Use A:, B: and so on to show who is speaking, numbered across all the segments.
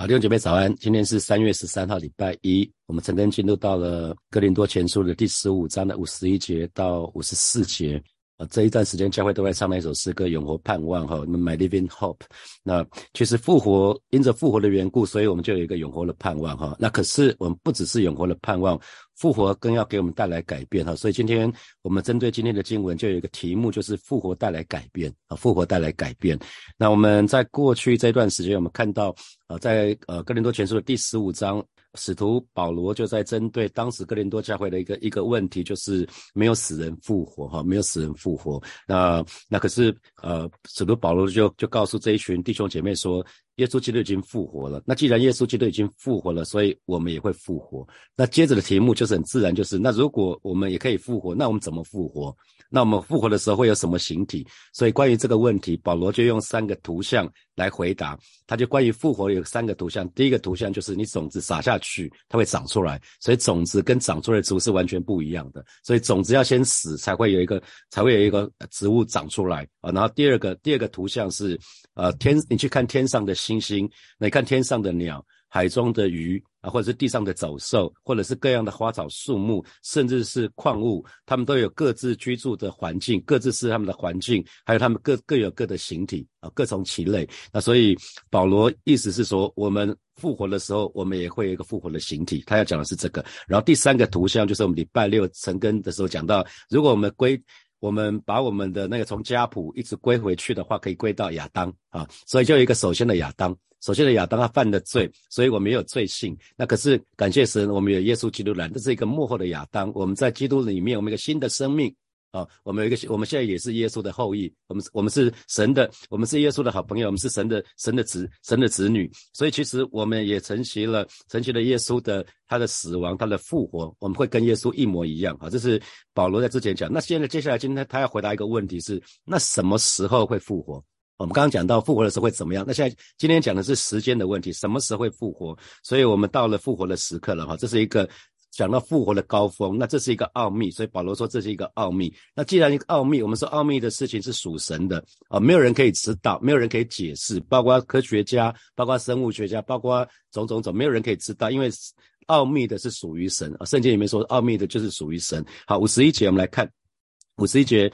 A: 好，弟兄姐妹早安，今天是三月十三号，礼拜一，我们曾经进入到了哥林多前书的第十五章的五十一节到五十四节。啊，这一段时间教会都在唱那首诗歌《永活盼望》哈，那么 My Living Hope。那其实复活，因着复活的缘故，所以我们就有一个永活的盼望哈。那可是我们不只是永活的盼望，复活更要给我们带来改变哈。所以今天我们针对今天的经文，就有一个题目，就是复活带来改变啊，复活带来改变。那我们在过去这段时间，我们看到呃，在呃哥林多前书的第十五章。使徒保罗就在针对当时哥林多教会的一个一个问题，就是没有死人复活，哈，没有死人复活。那那可是呃，使徒保罗就就告诉这一群弟兄姐妹说，耶稣基督已经复活了。那既然耶稣基督已经复活了，所以我们也会复活。那接着的题目就是很自然，就是那如果我们也可以复活，那我们怎么复活？那我们复活的时候会有什么形体？所以关于这个问题，保罗就用三个图像来回答。他就关于复活有三个图像。第一个图像就是你种子撒下去，它会长出来。所以种子跟长出来的植物是完全不一样的。所以种子要先死，才会有一个才会有一个植物长出来啊。然后第二个第二个图像是，呃天，你去看天上的星星，你看天上的鸟。海中的鱼啊，或者是地上的走兽，或者是各样的花草树木，甚至是矿物，它们都有各自居住的环境，各自是他们的环境，还有他们各各有各的形体啊，各从其类。那所以保罗意思是说，我们复活的时候，我们也会有一个复活的形体。他要讲的是这个。然后第三个图像就是我们礼拜六晨更的时候讲到，如果我们归我们把我们的那个从家谱一直归回去的话，可以归到亚当啊。所以就有一个首先的亚当。首先的亚当他犯的罪，所以我们有罪性。那可是感谢神，我们有耶稣基督来，这是一个幕后的亚当。我们在基督里面，我们一个新的生命啊，我们有一个，我们现在也是耶稣的后裔。我们我们是神的，我们是耶稣的好朋友，我们是神的神的子神的子女。所以其实我们也承袭了承袭了耶稣的他的死亡，他的复活，我们会跟耶稣一模一样啊。这是保罗在之前讲。那现在接下来今天他要回答一个问题是：那什么时候会复活？我们刚刚讲到复活的时候会怎么样？那现在今天讲的是时间的问题，什么时候会复活？所以我们到了复活的时刻了哈，这是一个讲到复活的高峰，那这是一个奥秘，所以保罗说这是一个奥秘。那既然一个奥秘，我们说奥秘的事情是属神的啊，没有人可以知道，没有人可以解释，包括科学家，包括生物学家，包括种种种，没有人可以知道，因为奥秘的是属于神啊。圣经里面说奥秘的就是属于神。好，五十一节我们来看，五十一节。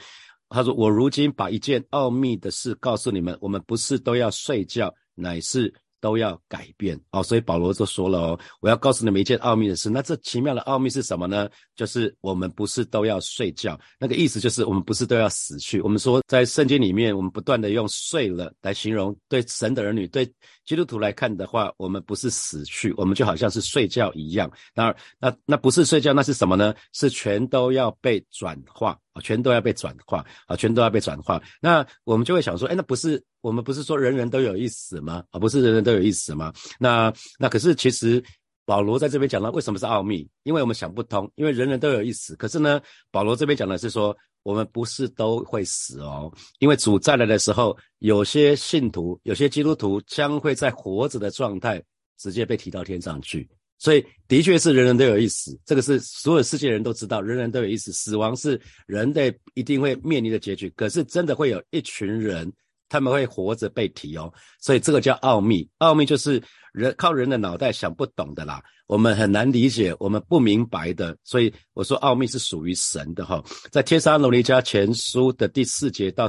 A: 他说：“我如今把一件奥秘的事告诉你们，我们不是都要睡觉，乃是都要改变。哦，所以保罗就说了哦，我要告诉你们一件奥秘的事。那这奇妙的奥秘是什么呢？就是我们不是都要睡觉，那个意思就是我们不是都要死去。我们说在圣经里面，我们不断的用睡了来形容对神的儿女，对基督徒来看的话，我们不是死去，我们就好像是睡觉一样。那那那不是睡觉，那是什么呢？是全都要被转化。”啊，全都要被转化啊，全都要被转化。那我们就会想说，哎，那不是我们不是说人人都有意思吗？啊，不是人人都有意思吗？那那可是其实保罗在这边讲到为什么是奥秘？因为我们想不通，因为人人都有意思。可是呢，保罗这边讲的是说，我们不是都会死哦，因为主再来的时候，有些信徒、有些基督徒将会在活着的状态直接被提到天上去。所以，的确是人人都有意思，这个是所有世界人都知道，人人都有意思。死亡是人类一定会面临的结局，可是真的会有一群人，他们会活着被提哦。所以这个叫奥秘，奥秘就是人靠人的脑袋想不懂的啦，我们很难理解，我们不明白的。所以我说奥秘是属于神的哈。在《天山罗尼迦前书》的第四节到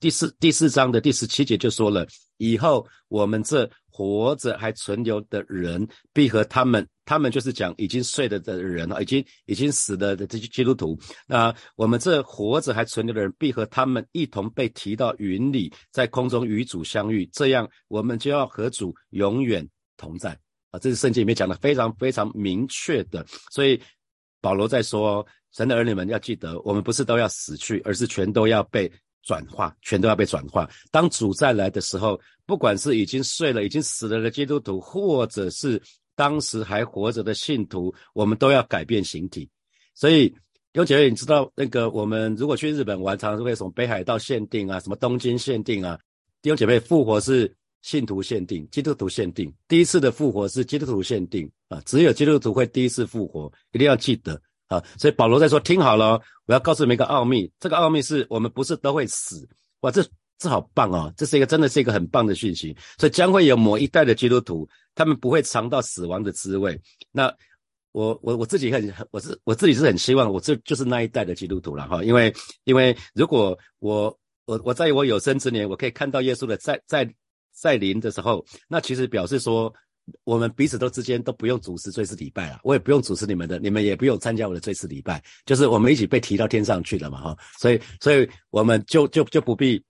A: 第四第四章的第十七节就说了，以后我们这。活着还存留的人，必和他们，他们就是讲已经睡了的人啊，已经已经死了的这些基督徒。那我们这活着还存留的人，必和他们一同被提到云里，在空中与主相遇，这样我们就要和主永远同在啊！这是圣经里面讲的非常非常明确的。所以保罗在说，神的儿女们要记得，我们不是都要死去，而是全都要被。转化全都要被转化。当主再来的时候，不管是已经睡了、已经死了的基督徒，或者是当时还活着的信徒，我们都要改变形体。所以，有姐妹，你知道那个我们如果去日本玩，常常会什么北海道限定啊，什么东京限定啊。弟兄姐妹，复活是信徒限定，基督徒限定。第一次的复活是基督徒限定啊，只有基督徒会第一次复活，一定要记得。啊，所以保罗在说，听好了，我要告诉你们一个奥秘。这个奥秘是我们不是都会死，哇，这这好棒哦，这是一个真的是一个很棒的讯息。所以将会有某一代的基督徒，他们不会尝到死亡的滋味。那我我我自己很我是我自己是很希望我这就是那一代的基督徒了哈，因为因为如果我我我在我有生之年，我可以看到耶稣的在在在临的时候，那其实表示说。我们彼此都之间都不用主持追思礼拜了，我也不用主持你们的，你们也不用参加我的追思礼拜，就是我们一起被提到天上去了嘛，哈，所以，所以我们就就就不必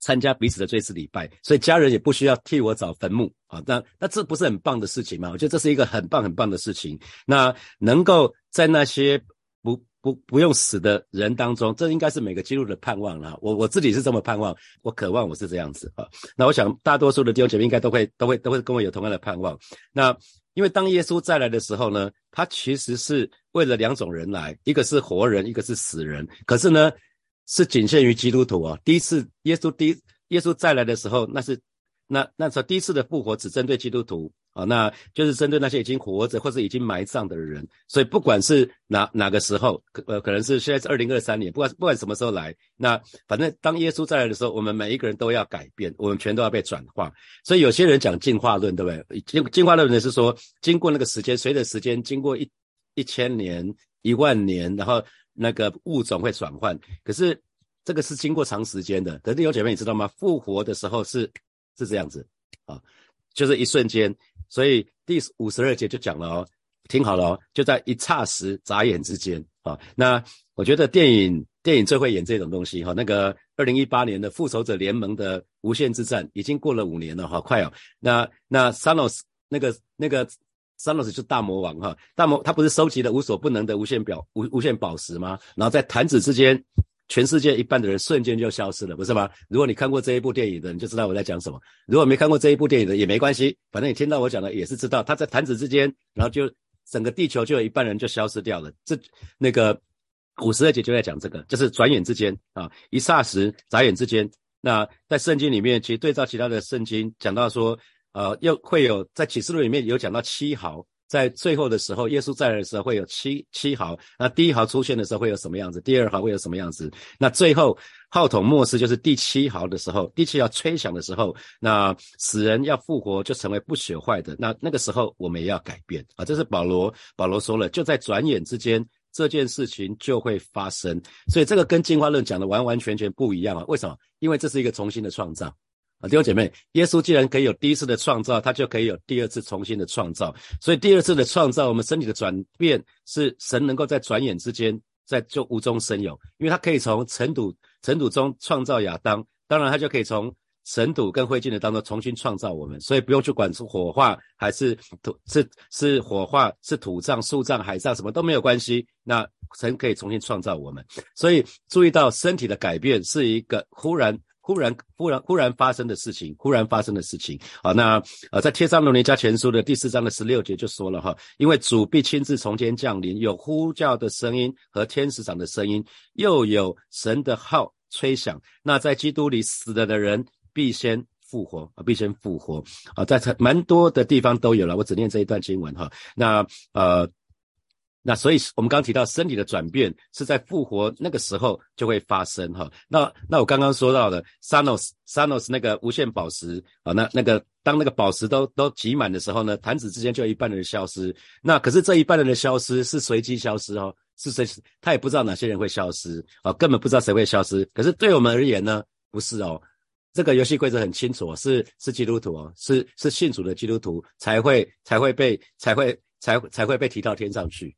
A: 参加彼此的追思礼拜，所以家人也不需要替我找坟墓啊，那那这不是很棒的事情吗？我觉得这是一个很棒很棒的事情，那能够在那些不。不不用死的人当中，这应该是每个基督徒的盼望了。我我自己是这么盼望，我渴望我是这样子啊。那我想大多数的弟兄姐妹应该都会都会都会跟我有同样的盼望。那因为当耶稣再来的时候呢，他其实是为了两种人来，一个是活人，一个是死人。可是呢，是仅限于基督徒啊。第一次耶稣第耶稣再来的时候，那是那那时候第一次的复活只针对基督徒。啊，那就是针对那些已经活着或者已经埋葬的人，所以不管是哪哪个时候，可呃，可能是现在是二零二三年，不管不管什么时候来，那反正当耶稣再来的时候，我们每一个人都要改变，我们全都要被转化。所以有些人讲进化论，对不对？进进化论呢是说，经过那个时间，随着时间经过一一千年、一万年，然后那个物种会转换。可是这个是经过长时间的。可是有姐妹，你知道吗？复活的时候是是这样子啊，就是一瞬间。所以第五十二节就讲了哦，听好了哦，就在一刹时、眨眼之间啊。那我觉得电影电影最会演这种东西哈。那个二零一八年的复仇者联盟的无限之战已经过了五年了哈，快哦。那那 Thanos 那个那个 Thanos 是大魔王哈，大魔他不是收集了无所不能的无限表无无限宝石吗？然后在弹指之间。全世界一半的人瞬间就消失了，不是吗？如果你看过这一部电影的，你就知道我在讲什么；如果没看过这一部电影的，也没关系，反正你听到我讲的也是知道，他在弹指之间，然后就整个地球就有一半人就消失掉了。这那个五十二节就在讲这个，就是转眼之间啊，一霎时，眨眼之间。那在圣经里面，其实对照其他的圣经讲到说，呃，又会有在启示录里面有讲到七毫。在最后的时候，耶稣再来的时候会有七七毫。那第一毫出现的时候会有什么样子？第二毫会有什么样子？那最后号筒末世就是第七毫的时候，第七毫吹响的时候，那死人要复活就成为不朽坏的。那那个时候我们也要改变啊！这是保罗保罗说了，就在转眼之间，这件事情就会发生。所以这个跟进化论讲的完完全全不一样啊！为什么？因为这是一个重新的创造。弟兄姐妹，耶稣既然可以有第一次的创造，他就可以有第二次重新的创造。所以第二次的创造，我们身体的转变是神能够在转眼之间，在就无中生有，因为他可以从尘土尘土中创造亚当，当然他就可以从尘土跟灰烬的当中重新创造我们。所以不用去管是火化还是土，是是火化是土葬、树葬、海葬，什么都没有关系。那神可以重新创造我们。所以注意到身体的改变是一个忽然。忽然、忽然、忽然发生的事情，忽然发生的事情。好，那呃，在《帖撒罗尼迦前书》的第四章的十六节就说了哈，因为主必亲自从天降临，有呼叫的声音和天使长的声音，又有神的号吹响。那在基督里死了的人必先复活啊，必先复活啊，在蛮多的地方都有了。我只念这一段经文哈。那呃。那所以，我们刚提到身体的转变是在复活那个时候就会发生哈。那那我刚刚说到的 Sanos Sanos 那个无限宝石啊，那那个当那个宝石都都挤满的时候呢，弹指之间就有一半人消失。那可是这一半人的消失是随机消失哦，是谁？他也不知道哪些人会消失啊，根本不知道谁会消失。可是对我们而言呢，不是哦。这个游戏规则很清楚，哦是是基督徒哦，是是信主的基督徒才会才会被才会才才会被提到天上去。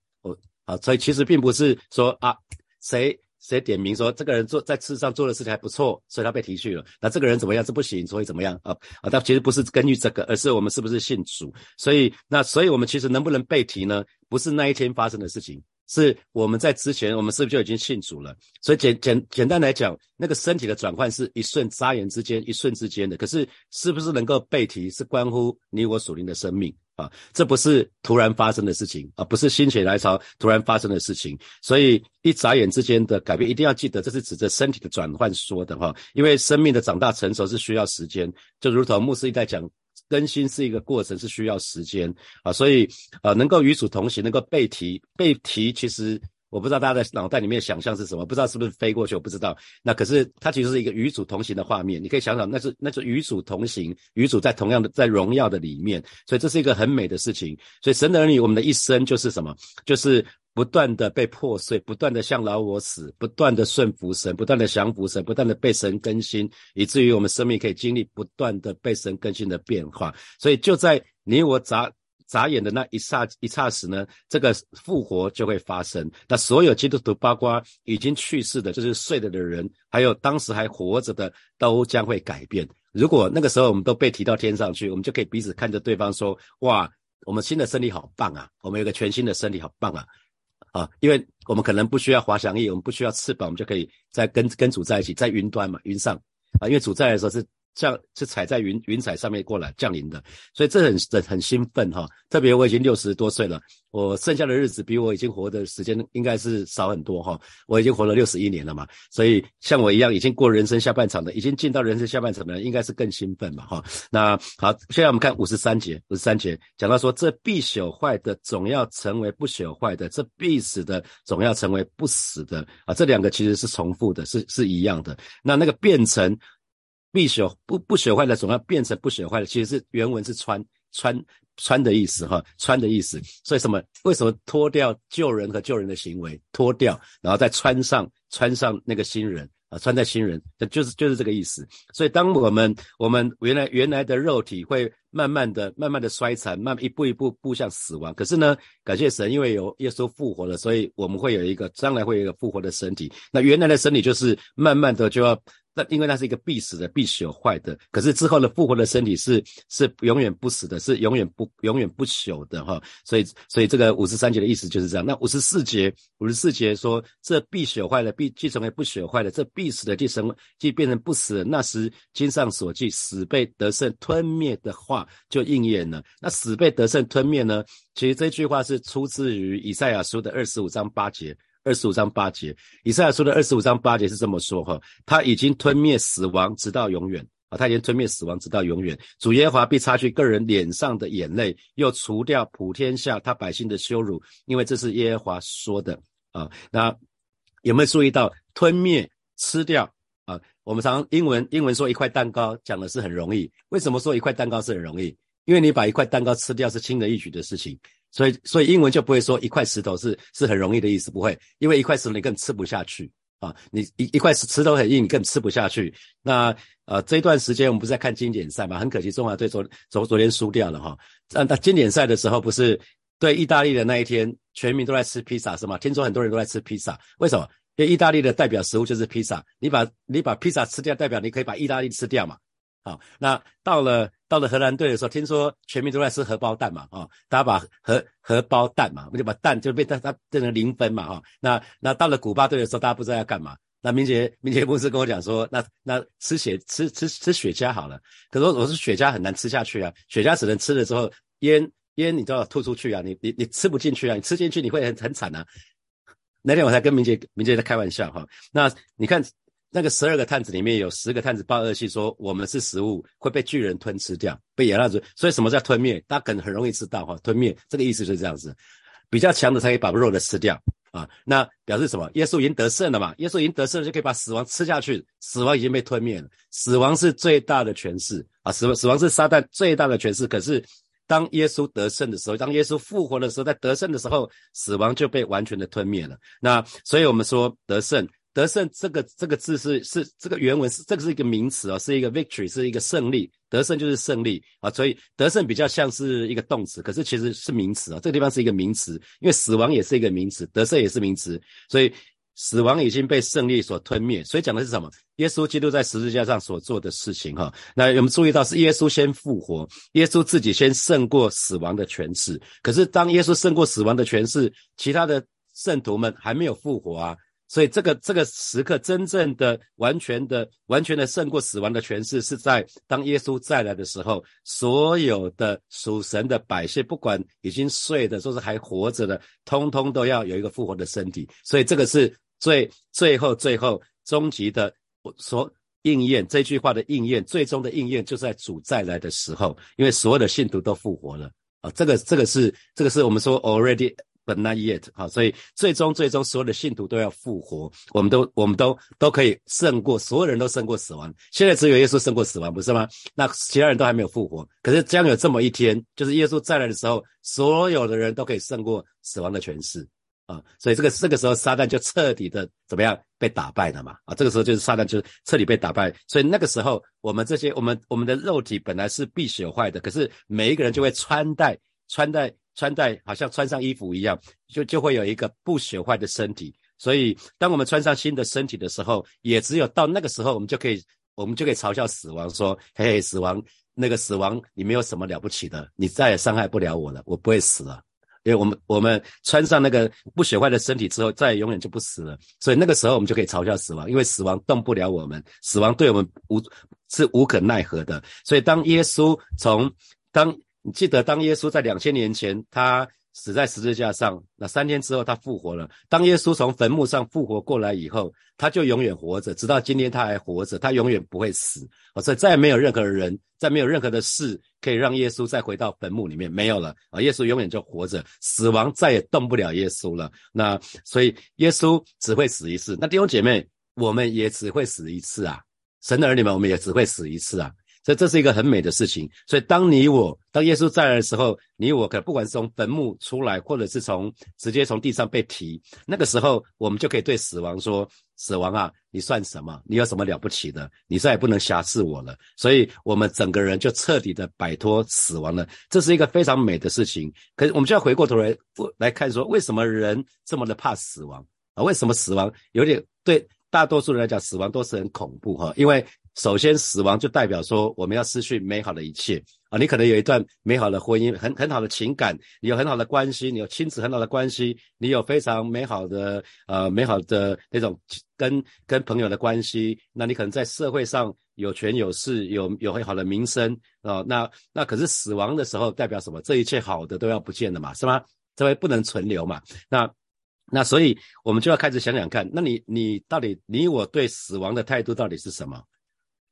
A: 啊，所以其实并不是说啊，谁谁点名说这个人做在世上做的事情还不错，所以他被提去了。那这个人怎么样？这不行，所以怎么样？啊啊，他其实不是根据这个，而是我们是不是信主。所以那所以我们其实能不能被提呢？不是那一天发生的事情，是我们在之前我们是不是就已经信主了？所以简简简单来讲，那个身体的转换是一瞬眨眼之间，一瞬之间的。可是是不是能够被提，是关乎你我属灵的生命。啊，这不是突然发生的事情啊，不是心血来潮突然发生的事情，所以一眨眼之间的改变，一定要记得，这是指着身体的转换说的哈。因为生命的长大成熟是需要时间，就如同牧师一代讲，更新是一个过程，是需要时间啊。所以啊，能够与主同行，能够被提被提，其实。我不知道大家的脑袋里面想象是什么，不知道是不是飞过去，我不知道。那可是它其实是一个与主同行的画面，你可以想想，那是那是与主同行，与主在同样的在荣耀的里面，所以这是一个很美的事情。所以神的儿女，我们的一生就是什么？就是不断的被破碎，不断的向老我死，不断的顺服神，不断的降服神，不断的被神更新，以至于我们生命可以经历不断的被神更新的变化。所以就在你我眨。眨眼的那一刹一刹时呢，这个复活就会发生。那所有基督徒，包括已经去世的，就是睡了的人，还有当时还活着的，都将会改变。如果那个时候我们都被提到天上去，我们就可以彼此看着对方说：“哇，我们新的身体好棒啊！我们有个全新的身体好棒啊！”啊，因为我们可能不需要滑翔翼，我们不需要翅膀，我们就可以在跟跟主在一起，在云端嘛，云上啊。因为主在的时候是。降是踩在云云彩上面过来降临的，所以这很很很兴奋哈。特别我已经六十多岁了，我剩下的日子比我已经活的时间应该是少很多哈。我已经活了六十一年了嘛，所以像我一样已经过人生下半场的，已经进到人生下半场的人，应该是更兴奋嘛哈。那好，现在我们看五十三节，五十三节讲到说，这必朽坏的总要成为不朽坏的，这必死的总要成为不死的啊。这两个其实是重复的，是是一样的。那那个变成。必朽不不朽坏的总要变成不朽坏的，其实是原文是穿穿穿的意思哈，穿的意思。所以什么？为什么脱掉救人和救人的行为，脱掉，然后再穿上穿上那个新人啊？穿在新人，就是就是这个意思。所以当我们我们原来原来的肉体会慢慢的慢慢的衰残，慢慢一步一步步向死亡。可是呢，感谢神，因为有耶稣复活了，所以我们会有一个将来会有一个复活的身体。那原来的身体就是慢慢的就要。那因为那是一个必死的、必朽坏的，可是之后的复活的身体是是永远不死的，是永远不永远不朽的哈。所以所以这个五十三节的意思就是这样。那五十四节五十四节说，这必朽坏的必既成为不朽坏的，这必死的既成既变成不死的。那时经上所记死被得胜吞灭的话就应验了。那死被得胜吞灭呢？其实这句话是出自于以赛亚书的二十五章八节。二十五章八节，以赛亚书的二十五章八节是这么说哈，他已经吞灭死亡，直到永远啊，他已经吞灭死亡，直到永远。主耶和华必擦去个人脸上的眼泪，又除掉普天下他百姓的羞辱，因为这是耶和华说的啊。那有没有注意到吞灭、吃掉啊？我们常英文英文说一块蛋糕讲的是很容易，为什么说一块蛋糕是很容易？因为你把一块蛋糕吃掉是轻而易举的事情。所以，所以英文就不会说一块石头是是很容易的意思，不会，因为一块石头你更吃不下去啊，你一一块石石头很硬，你更吃不下去。那呃，这一段时间我们不是在看经典赛嘛？很可惜，中华队昨昨昨天输掉了哈。那那经典赛的时候，不是对意大利的那一天，全民都在吃披萨是吗？听说很多人都在吃披萨，为什么？因为意大利的代表食物就是披萨，你把你把披萨吃掉，代表你可以把意大利吃掉嘛。好，那到了到了荷兰队的时候，听说全民都在吃荷包蛋嘛，啊，大家把荷荷包蛋嘛，我就把蛋就被它它变成零分嘛，哈，那那到了古巴队的时候，大家不知道要干嘛，那明杰明杰牧师跟我讲说，那那吃雪吃吃吃雪茄好了，可是我说雪茄很难吃下去啊，雪茄只能吃了之后烟烟你都要吐出去啊，你你你吃不进去啊，你吃进去你会很很惨啊。那天我才跟明杰明杰在开玩笑哈，那你看。那个十二个探子里面有十个探子报恶气，说我们是食物会被巨人吞吃掉，被野腊子。所以什么叫吞灭？大家可能很容易知道哈，吞灭这个意思就是这样子，比较强的才可以把肉的吃掉啊。那表示什么？耶稣已经得胜了嘛？耶稣已经得胜了，就可以把死亡吃下去，死亡已经被吞灭了。死亡是最大的权势啊，死死亡是撒旦最大的权势。可是当耶稣得胜的时候，当耶稣复活的时候，在得胜的时候，死亡就被完全的吞灭了。那所以我们说得胜。得胜这个这个字是是这个原文是这个是一个名词啊，是一个 victory，是一个胜利。得胜就是胜利啊，所以得胜比较像是一个动词，可是其实是名词啊。这个地方是一个名词，因为死亡也是一个名词，得胜也是名词，所以死亡已经被胜利所吞灭。所以讲的是什么？耶稣基督在十字架上所做的事情哈。那我们注意到是耶稣先复活，耶稣自己先胜过死亡的权势。可是当耶稣胜过死亡的权势，其他的圣徒们还没有复活啊。所以这个这个时刻，真正的、完全的、完全的胜过死亡的权势，是在当耶稣再来的时候，所有的属神的百姓，不管已经睡的，说是还活着的，通通都要有一个复活的身体。所以这个是最最后、最后终极的所应验这句话的应验，最终的应验就是在主再来的时候，因为所有的信徒都复活了啊！这个这个是这个是我们说 already。But not yet，好，所以最终最终所有的信徒都要复活，我们都我们都都可以胜过所有人都胜过死亡。现在只有耶稣胜过死亡，不是吗？那其他人都还没有复活，可是将有这么一天，就是耶稣再来的时候，所有的人都可以胜过死亡的权势啊！所以这个这个时候，撒旦就彻底的怎么样被打败了嘛？啊，这个时候就是撒旦就彻底被打败。所以那个时候，我们这些我们我们的肉体本来是必朽坏的，可是每一个人就会穿戴穿戴。穿戴好像穿上衣服一样，就就会有一个不朽坏的身体。所以，当我们穿上新的身体的时候，也只有到那个时候，我们就可以，我们就可以嘲笑死亡，说：“嘿嘿，死亡，那个死亡，你没有什么了不起的，你再也伤害不了我了，我不会死了。”因为我们我们穿上那个不朽坏的身体之后，再也永远就不死了。所以那个时候，我们就可以嘲笑死亡，因为死亡动不了我们，死亡对我们无是无可奈何的。所以，当耶稣从当。你记得，当耶稣在两千年前，他死在十字架上，那三天之后他复活了。当耶稣从坟墓上复活过来以后，他就永远活着，直到今天他还活着，他永远不会死。哦，所以再也没有任何人，再没有任何的事可以让耶稣再回到坟墓里面，没有了啊！耶稣永远就活着，死亡再也动不了耶稣了。那所以耶稣只会死一次。那弟兄姐妹，我们也只会死一次啊！神的儿女们，我们也只会死一次啊！所以这是一个很美的事情。所以当你我当耶稣再来的时候，你我可不管是从坟墓出来，或者是从直接从地上被提，那个时候我们就可以对死亡说：死亡啊，你算什么？你有什么了不起的？你再也不能辖制我了。所以我们整个人就彻底的摆脱死亡了。这是一个非常美的事情。可是我们就要回过头来来看说，为什么人这么的怕死亡啊？为什么死亡有点对大多数人来讲，死亡都是很恐怖哈？因为首先，死亡就代表说我们要失去美好的一切啊！你可能有一段美好的婚姻，很很好的情感，你有很好的关系，你有亲子很好的关系，你有非常美好的呃美好的那种跟跟朋友的关系。那你可能在社会上有权有势，有有很好的名声啊。那那可是死亡的时候代表什么？这一切好的都要不见了嘛，是吗？这会不能存留嘛？那那所以我们就要开始想想看，那你你到底你我对死亡的态度到底是什么？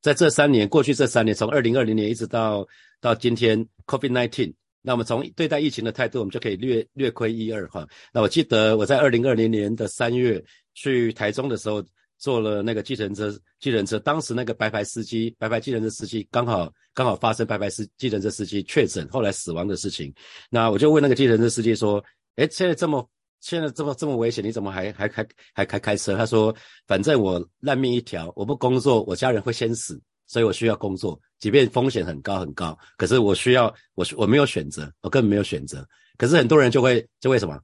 A: 在这三年，过去这三年，从二零二零年一直到到今天，COVID nineteen，那我们从对待疫情的态度，我们就可以略略窥一二哈。那我记得我在二零二零年的三月去台中的时候，坐了那个计程车，计程车当时那个白牌司机，白牌计程车司机刚好刚好发生白牌司计程车司机确诊后来死亡的事情。那我就问那个计程车司机说：“哎，现在这么。”现在这么这么危险，你怎么还还还还开开车？他说：“反正我烂命一条，我不工作，我家人会先死，所以我需要工作，即便风险很高很高，可是我需要我我没有选择，我根本没有选择。可是很多人就会就为什么？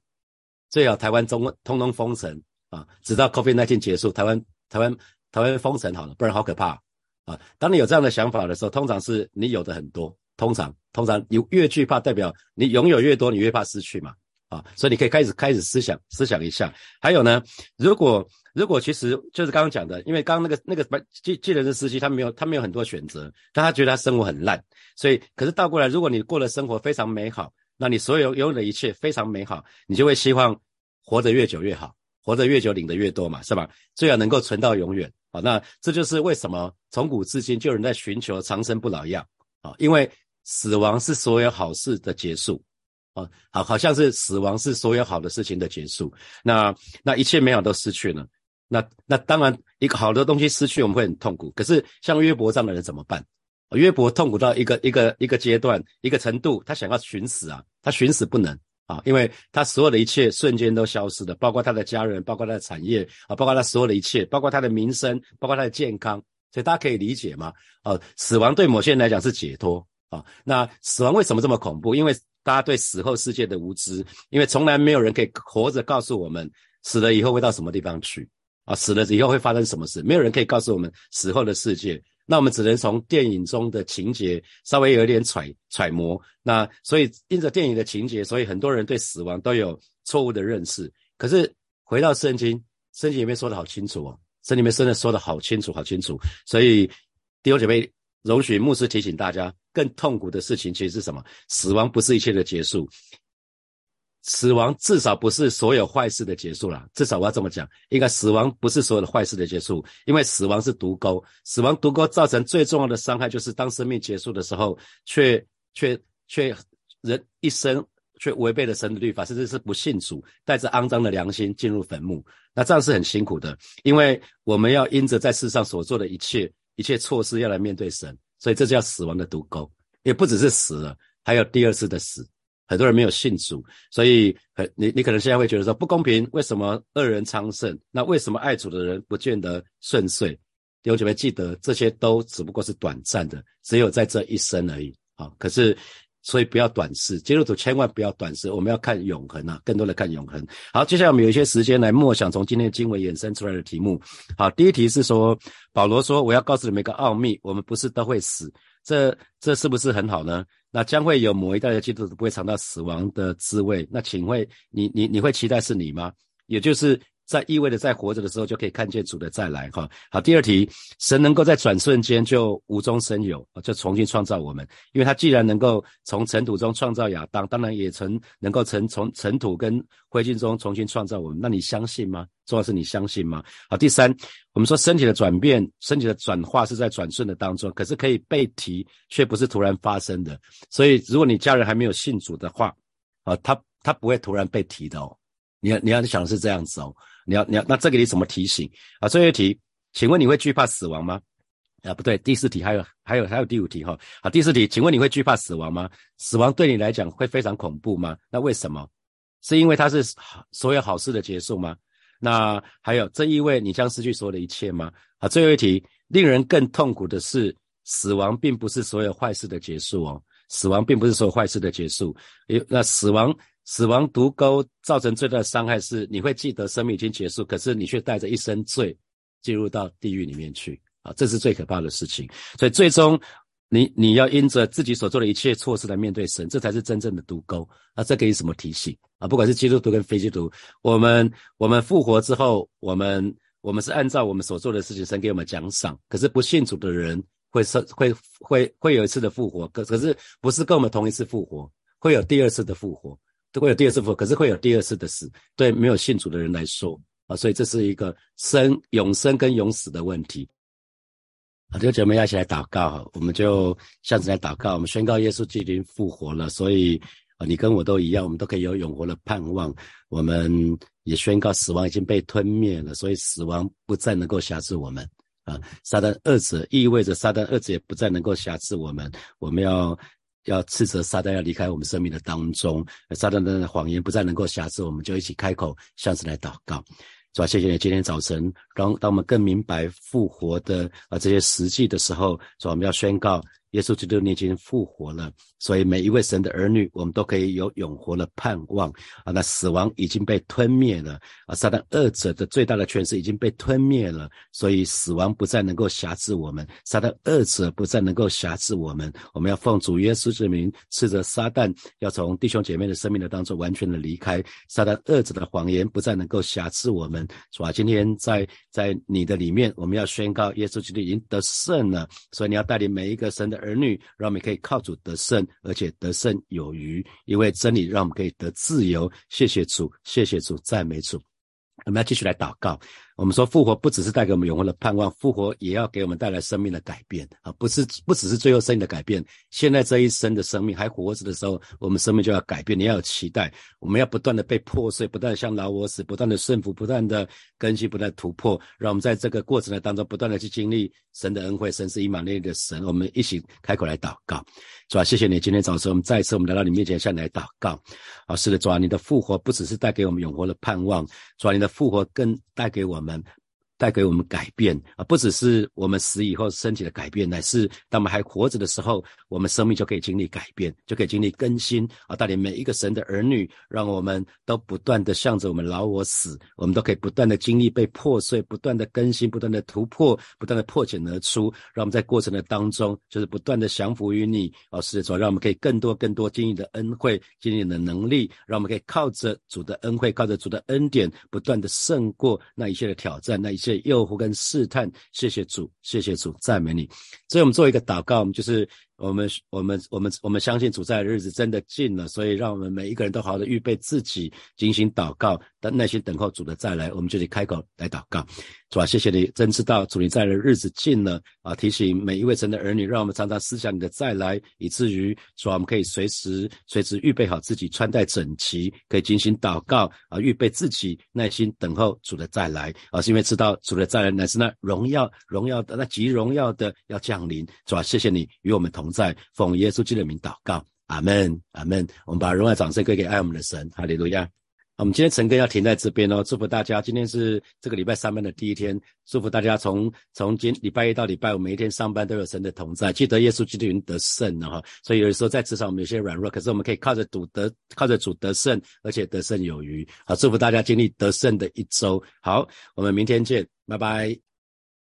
A: 最好台湾中通通封城啊，直到 COVID-19 结束，台湾台湾台湾封城好了，不然好可怕啊！当你有这样的想法的时候，通常是你有的很多，通常通常你越惧怕，代表你拥有越多，你越怕失去嘛。”啊，所以你可以开始开始思想思想一下。还有呢，如果如果其实就是刚刚讲的，因为刚刚那个那个记记人的司机，他没有他没有很多选择，但他觉得他生活很烂，所以可是倒过来，如果你过的生活非常美好，那你所有拥有的一切非常美好，你就会希望活得越久越好，活得越久领得越多嘛，是吧？最好能够存到永远。好，那这就是为什么从古至今就有人在寻求长生不老药啊，因为死亡是所有好事的结束。哦，好，好像是死亡是所有好的事情的结束。那那一切美好都失去了。那那当然，一个好的东西失去，我们会很痛苦。可是像约伯这样的人怎么办？约伯痛苦到一个一个一个阶段、一个程度，他想要寻死啊，他寻死不能啊，因为他所有的一切瞬间都消失了，包括他的家人，包括他的产业啊，包括他所有的一切，包括他的名声，包括他的健康。所以大家可以理解吗？哦，死亡对某些人来讲是解脱啊。那死亡为什么这么恐怖？因为大家对死后世界的无知，因为从来没有人可以活着告诉我们死了以后会到什么地方去啊，死了以后会发生什么事，没有人可以告诉我们死后的世界。那我们只能从电影中的情节稍微有一点揣揣摩。那所以因着电影的情节，所以很多人对死亡都有错误的认识。可是回到圣经，圣经里面说的好清楚哦，圣经里面真的说的好清楚，好清楚。所以弟兄姐妹。容许牧师提醒大家，更痛苦的事情其实是什么？死亡不是一切的结束，死亡至少不是所有坏事的结束了。至少我要这么讲，应该死亡不是所有的坏事的结束，因为死亡是毒钩，死亡毒钩造成最重要的伤害就是当生命结束的时候，却却却人一生却违背了神的律法，甚至是不信主，带着肮脏的良心进入坟墓。那这样是很辛苦的，因为我们要因着在世上所做的一切一切错事，要来面对神，所以这叫死亡的毒钩。也不只是死了，还有第二次的死。很多人没有信主，所以很你你可能现在会觉得说不公平，为什么恶人昌盛？那为什么爱主的人不见得顺遂？弟兄姐妹记得，这些都只不过是短暂的，只有在这一生而已。好，可是。所以不要短视，基督徒千万不要短视，我们要看永恒啊，更多的看永恒。好，接下来我们有一些时间来默想从今天的经文衍生出来的题目。好，第一题是说，保罗说我要告诉你们一个奥秘，我们不是都会死，这这是不是很好呢？那将会有某一代的基督徒不会尝到死亡的滋味，那请会你你你会期待是你吗？也就是。在意味着在活着的时候就可以看见主的再来，哈。好，第二题，神能够在转瞬间就无中生有，就重新创造我们，因为他既然能够从尘土中创造亚当，当然也曾能够从从尘土跟灰烬中重新创造我们。那你相信吗？重要是你相信吗？好，第三，我们说身体的转变、身体的转化是在转瞬的当中，可是可以被提，却不是突然发生的。所以，如果你家人还没有信主的话，啊，他他不会突然被提的哦。你要你要想是这样子哦。你要你要那这个你怎么提醒啊？最后一题，请问你会惧怕死亡吗？啊，不对，第四题还有还有还有第五题哈。好，第四题，请问你会惧怕死亡吗？死亡对你来讲会非常恐怖吗？那为什么？是因为它是所有好事的结束吗？那还有这意味你将失去所有的一切吗？好，最后一题，令人更痛苦的是，死亡并不是所有坏事的结束哦。死亡并不是所有坏事的结束，诶，那死亡。死亡毒钩造成最大的伤害是，你会记得生命已经结束，可是你却带着一身罪进入到地狱里面去啊！这是最可怕的事情。所以最终，你你要因着自己所做的一切措施来面对神，这才是真正的毒钩。那这给你什么提醒啊？不管是基督徒跟非基督徒，我们我们复活之后，我们我们是按照我们所做的事情，神给我们奖赏。可是不信主的人会生会会会有一次的复活，可可是不是跟我们同一次复活，会有第二次的复活。都会有第二次复活，可是会有第二次的死。对没有信主的人来说啊，所以这是一个生永生跟永死的问题。好，弟兄姐妹要一起来祷告哈，我们就下次来祷告。我们宣告耶稣基督复活了，所以啊，你跟我都一样，我们都可以有永活的盼望。我们也宣告死亡已经被吞灭了，所以死亡不再能够辖制我们啊。撒旦二者意味着撒旦二者也不再能够辖制我们。我们要。要斥责撒旦要离开我们生命的当中，撒旦的谎言不再能够瑕疵，我们就一起开口向神来祷告，是吧？谢谢你今天早晨，当当我们更明白复活的啊这些实际的时候，主、啊？我们要宣告。耶稣基督已经复活了，所以每一位神的儿女，我们都可以有永活的盼望啊！那死亡已经被吞灭了啊！撒旦二者的最大的权势已经被吞灭了，所以死亡不再能够辖制我们，撒旦二者不再能够辖制我们。我们要奉主耶稣之名，斥责撒旦，要从弟兄姐妹的生命的当中完全的离开。撒旦二者的谎言不再能够辖制我们，是吧？今天在在你的里面，我们要宣告耶稣基督已经得胜了，所以你要带领每一个神的。儿女，让我们可以靠主得胜，而且得胜有余。因为真理，让我们可以得自由。谢谢主，谢谢主，赞美主。我们要继续来祷告。我们说复活不只是带给我们永恒的盼望，复活也要给我们带来生命的改变啊！不是不只是最后生命的改变，现在这一生的生命还活着的时候，我们生命就要改变。你要有期待，我们要不断的被破碎，不断向老我死，不断的顺服，不断的更新，不断突破。让我们在这个过程的当中，不断的去经历神的恩惠。神是以马内的神，我们一起开口来祷告，是吧？谢谢你，今天早晨我们再一次我们来到你面前向你来祷告。啊，是的，主啊，你的复活不只是带给我们永活的盼望，主啊，你的复活更带给我们。them. 带给我们改变啊，不只是我们死以后身体的改变，乃是当我们还活着的时候，我们生命就可以经历改变，就可以经历更新啊！带领每一个神的儿女，让我们都不断的向着我们老我死，我们都可以不断的经历被破碎，不断的更新，不断的突破，不断的破茧而出。让我们在过程的当中，就是不断的降服于你啊！是主，让我们可以更多更多经历的恩惠，经历的能力，让我们可以靠着主的恩惠，靠着主的恩典，不断的胜过那一切的挑战，那一切。诱惑跟试探，谢谢主，谢谢主，赞美你。所以，我们做一个祷告，我们就是我们我们我们我们相信主在的日子真的近了，所以让我们每一个人都好好的预备自己，精心祷告，等耐心等候主的再来，我们就得开口来祷告。主啊，谢谢你，真知道主你在的日子近了啊！提醒每一位神的儿女，让我们常常思想你的再来，以至于说我们可以随时随时预备好自己，穿戴整齐，可以进行祷告啊，预备自己，耐心等候主的再来啊！是因为知道主的再来乃是那荣耀荣耀的那极荣耀的要降临。主啊，谢谢你与我们同在，奉耶稣基督的名祷告，阿门，阿门。我们把荣耀掌声归给爱我们的神，哈利路亚。我们今天晨更要停在这边哦，祝福大家。今天是这个礼拜上班的第一天，祝福大家从从今礼拜一到礼拜五，每一天上班都有神的同在。记得耶稣基督得胜了哈，所以有的时候在职场我们有些软弱，可是我们可以靠着主得靠着主得胜，而且得胜有余。好，祝福大家经历得胜的一周。好，我们明天见，拜拜。